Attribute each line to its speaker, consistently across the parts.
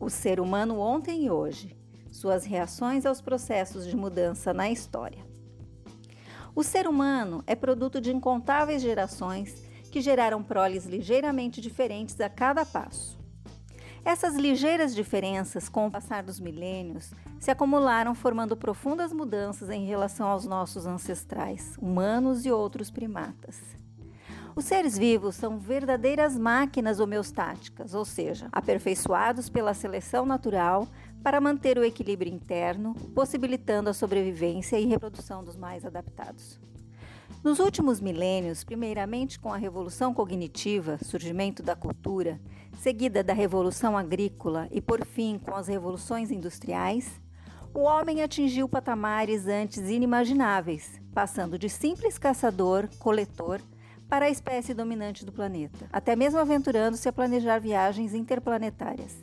Speaker 1: O ser humano ontem e hoje, suas reações aos processos de mudança na história. O ser humano é produto de incontáveis gerações que geraram proles ligeiramente diferentes a cada passo. Essas ligeiras diferenças, com o passar dos milênios, se acumularam formando profundas mudanças em relação aos nossos ancestrais, humanos e outros primatas. Os seres vivos são verdadeiras máquinas homeostáticas, ou seja, aperfeiçoados pela seleção natural para manter o equilíbrio interno, possibilitando a sobrevivência e reprodução dos mais adaptados. Nos últimos milênios, primeiramente com a revolução cognitiva, surgimento da cultura, seguida da revolução agrícola e por fim com as revoluções industriais, o homem atingiu patamares antes inimagináveis, passando de simples caçador, coletor, para a espécie dominante do planeta, até mesmo aventurando-se a planejar viagens interplanetárias.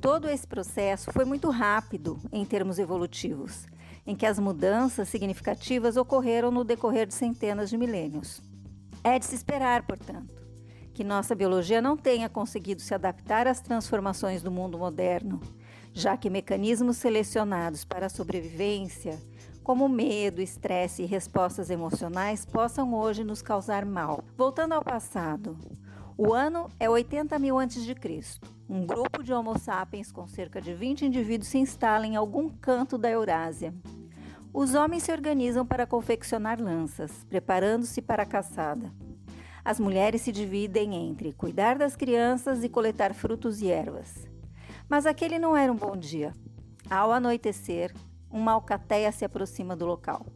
Speaker 1: Todo esse processo foi muito rápido em termos evolutivos, em que as mudanças significativas ocorreram no decorrer de centenas de milênios. É de se esperar, portanto, que nossa biologia não tenha conseguido se adaptar às transformações do mundo moderno, já que mecanismos selecionados para a sobrevivência como medo, estresse e respostas emocionais possam hoje nos causar mal. Voltando ao passado, o ano é 80 mil antes de Cristo. Um grupo de Homo sapiens com cerca de 20 indivíduos se instala em algum canto da Eurásia. Os homens se organizam para confeccionar lanças, preparando-se para a caçada. As mulheres se dividem entre cuidar das crianças e coletar frutos e ervas. Mas aquele não era um bom dia. Ao anoitecer, uma alcateia se aproxima do local.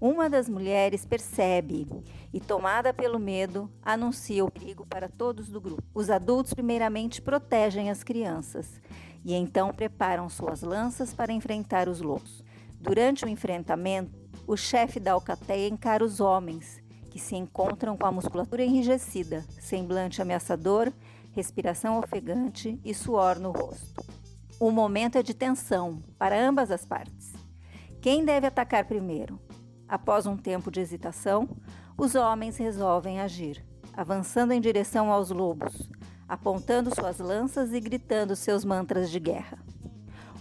Speaker 1: Uma das mulheres percebe e, tomada pelo medo, anuncia o perigo para todos do grupo. Os adultos, primeiramente, protegem as crianças e então preparam suas lanças para enfrentar os lobos. Durante o enfrentamento, o chefe da alcateia encara os homens, que se encontram com a musculatura enrijecida, semblante ameaçador, respiração ofegante e suor no rosto. O momento é de tensão para ambas as partes. Quem deve atacar primeiro? Após um tempo de hesitação, os homens resolvem agir, avançando em direção aos lobos, apontando suas lanças e gritando seus mantras de guerra.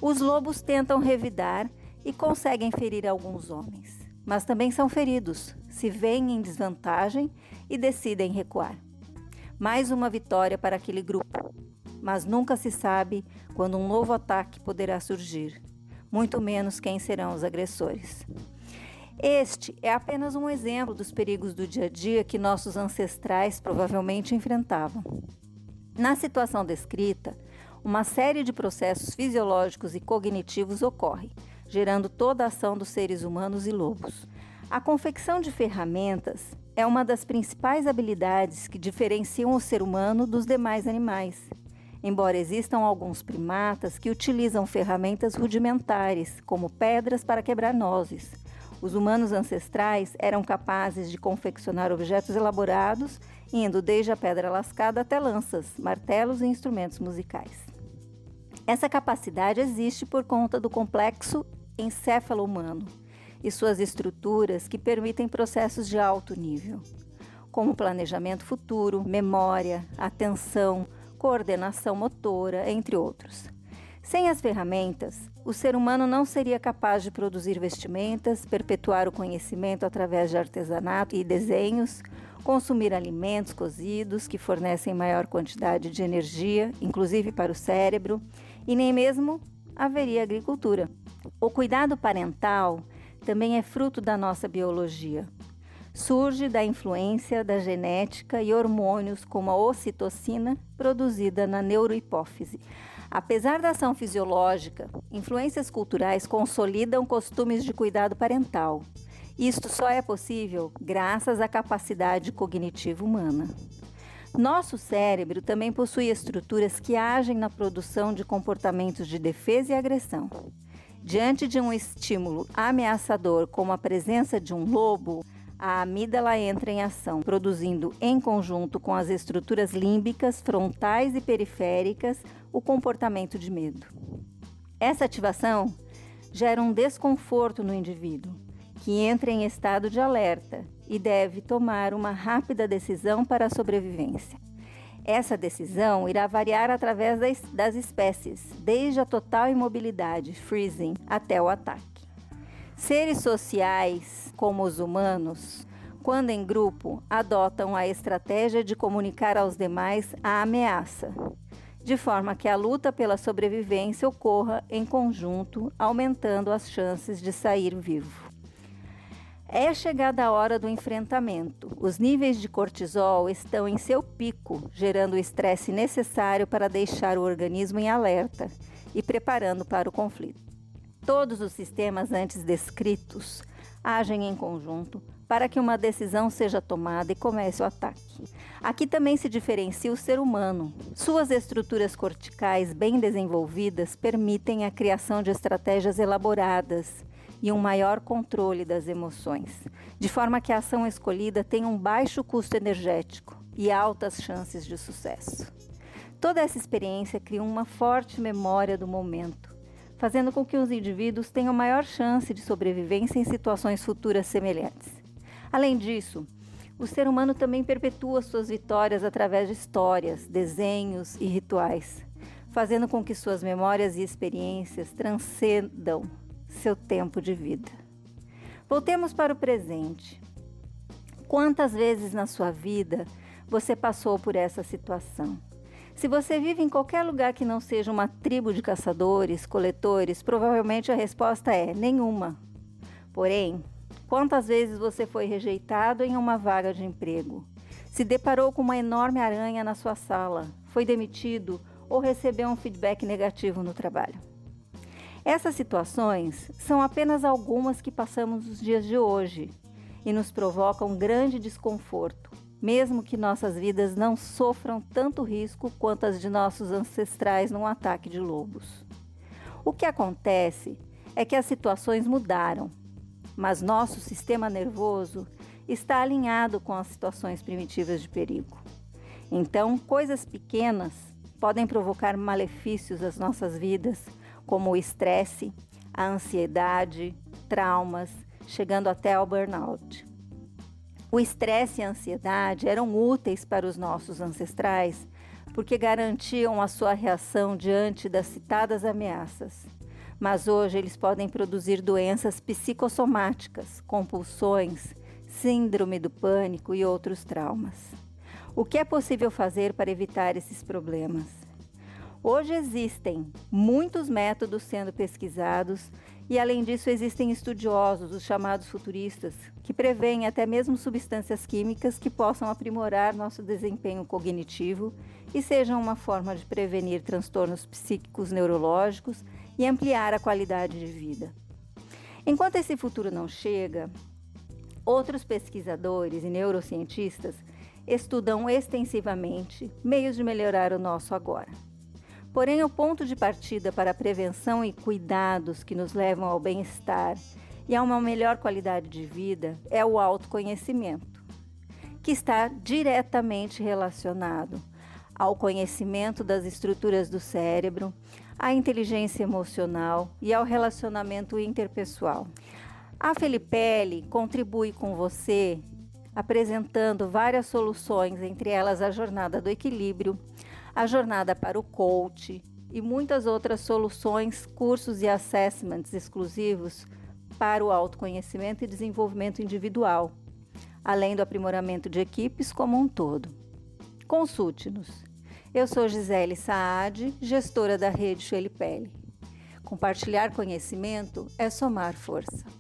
Speaker 1: Os lobos tentam revidar e conseguem ferir alguns homens, mas também são feridos, se veem em desvantagem e decidem recuar. Mais uma vitória para aquele grupo, mas nunca se sabe quando um novo ataque poderá surgir, muito menos quem serão os agressores. Este é apenas um exemplo dos perigos do dia a dia que nossos ancestrais provavelmente enfrentavam. Na situação descrita, uma série de processos fisiológicos e cognitivos ocorre, gerando toda a ação dos seres humanos e lobos. A confecção de ferramentas é uma das principais habilidades que diferenciam o ser humano dos demais animais. Embora existam alguns primatas que utilizam ferramentas rudimentares, como pedras para quebrar nozes, os humanos ancestrais eram capazes de confeccionar objetos elaborados, indo desde a pedra lascada até lanças, martelos e instrumentos musicais. Essa capacidade existe por conta do complexo encéfalo humano e suas estruturas que permitem processos de alto nível, como planejamento futuro, memória, atenção, coordenação motora, entre outros. Sem as ferramentas, o ser humano não seria capaz de produzir vestimentas, perpetuar o conhecimento através de artesanato e desenhos, consumir alimentos cozidos que fornecem maior quantidade de energia, inclusive para o cérebro, e nem mesmo haveria agricultura. O cuidado parental também é fruto da nossa biologia. Surge da influência da genética e hormônios como a ocitocina produzida na neurohipófise. Apesar da ação fisiológica, influências culturais consolidam costumes de cuidado parental. Isto só é possível graças à capacidade cognitiva humana. Nosso cérebro também possui estruturas que agem na produção de comportamentos de defesa e agressão. Diante de um estímulo ameaçador, como a presença de um lobo, a amígdala entra em ação, produzindo em conjunto com as estruturas límbicas, frontais e periféricas o comportamento de medo. Essa ativação gera um desconforto no indivíduo, que entra em estado de alerta e deve tomar uma rápida decisão para a sobrevivência. Essa decisão irá variar através das, das espécies, desde a total imobilidade, freezing, até o ataque. Seres sociais, como os humanos, quando em grupo, adotam a estratégia de comunicar aos demais a ameaça, de forma que a luta pela sobrevivência ocorra em conjunto, aumentando as chances de sair vivo. É chegada a hora do enfrentamento. Os níveis de cortisol estão em seu pico, gerando o estresse necessário para deixar o organismo em alerta e preparando para o conflito. Todos os sistemas antes descritos agem em conjunto para que uma decisão seja tomada e comece o ataque. Aqui também se diferencia o ser humano. Suas estruturas corticais bem desenvolvidas permitem a criação de estratégias elaboradas e um maior controle das emoções, de forma que a ação escolhida tenha um baixo custo energético e altas chances de sucesso. Toda essa experiência cria uma forte memória do momento, fazendo com que os indivíduos tenham maior chance de sobrevivência em situações futuras semelhantes. Além disso, o ser humano também perpetua suas vitórias através de histórias, desenhos e rituais, fazendo com que suas memórias e experiências transcendam seu tempo de vida. Voltemos para o presente. Quantas vezes na sua vida você passou por essa situação? Se você vive em qualquer lugar que não seja uma tribo de caçadores, coletores, provavelmente a resposta é nenhuma. Porém, quantas vezes você foi rejeitado em uma vaga de emprego? Se deparou com uma enorme aranha na sua sala, foi demitido ou recebeu um feedback negativo no trabalho? Essas situações são apenas algumas que passamos nos dias de hoje e nos provocam grande desconforto, mesmo que nossas vidas não sofram tanto risco quanto as de nossos ancestrais num ataque de lobos. O que acontece é que as situações mudaram, mas nosso sistema nervoso está alinhado com as situações primitivas de perigo. Então, coisas pequenas podem provocar malefícios às nossas vidas como o estresse, a ansiedade, traumas, chegando até ao burnout. O estresse e a ansiedade eram úteis para os nossos ancestrais porque garantiam a sua reação diante das citadas ameaças. Mas hoje eles podem produzir doenças psicossomáticas, compulsões, síndrome do pânico e outros traumas. O que é possível fazer para evitar esses problemas? Hoje existem muitos métodos sendo pesquisados e, além disso, existem estudiosos, os chamados futuristas, que preveem até mesmo substâncias químicas que possam aprimorar nosso desempenho cognitivo e sejam uma forma de prevenir transtornos psíquicos neurológicos e ampliar a qualidade de vida. Enquanto esse futuro não chega, outros pesquisadores e neurocientistas estudam extensivamente meios de melhorar o nosso agora. Porém, o ponto de partida para a prevenção e cuidados que nos levam ao bem-estar e a uma melhor qualidade de vida é o autoconhecimento, que está diretamente relacionado ao conhecimento das estruturas do cérebro, à inteligência emocional e ao relacionamento interpessoal. A Felipelli contribui com você apresentando várias soluções, entre elas a jornada do equilíbrio, a jornada para o coach e muitas outras soluções, cursos e assessments exclusivos para o autoconhecimento e desenvolvimento individual, além do aprimoramento de equipes como um todo. Consulte-nos. Eu sou Gisele Saad, gestora da rede Pele. Compartilhar conhecimento é somar força.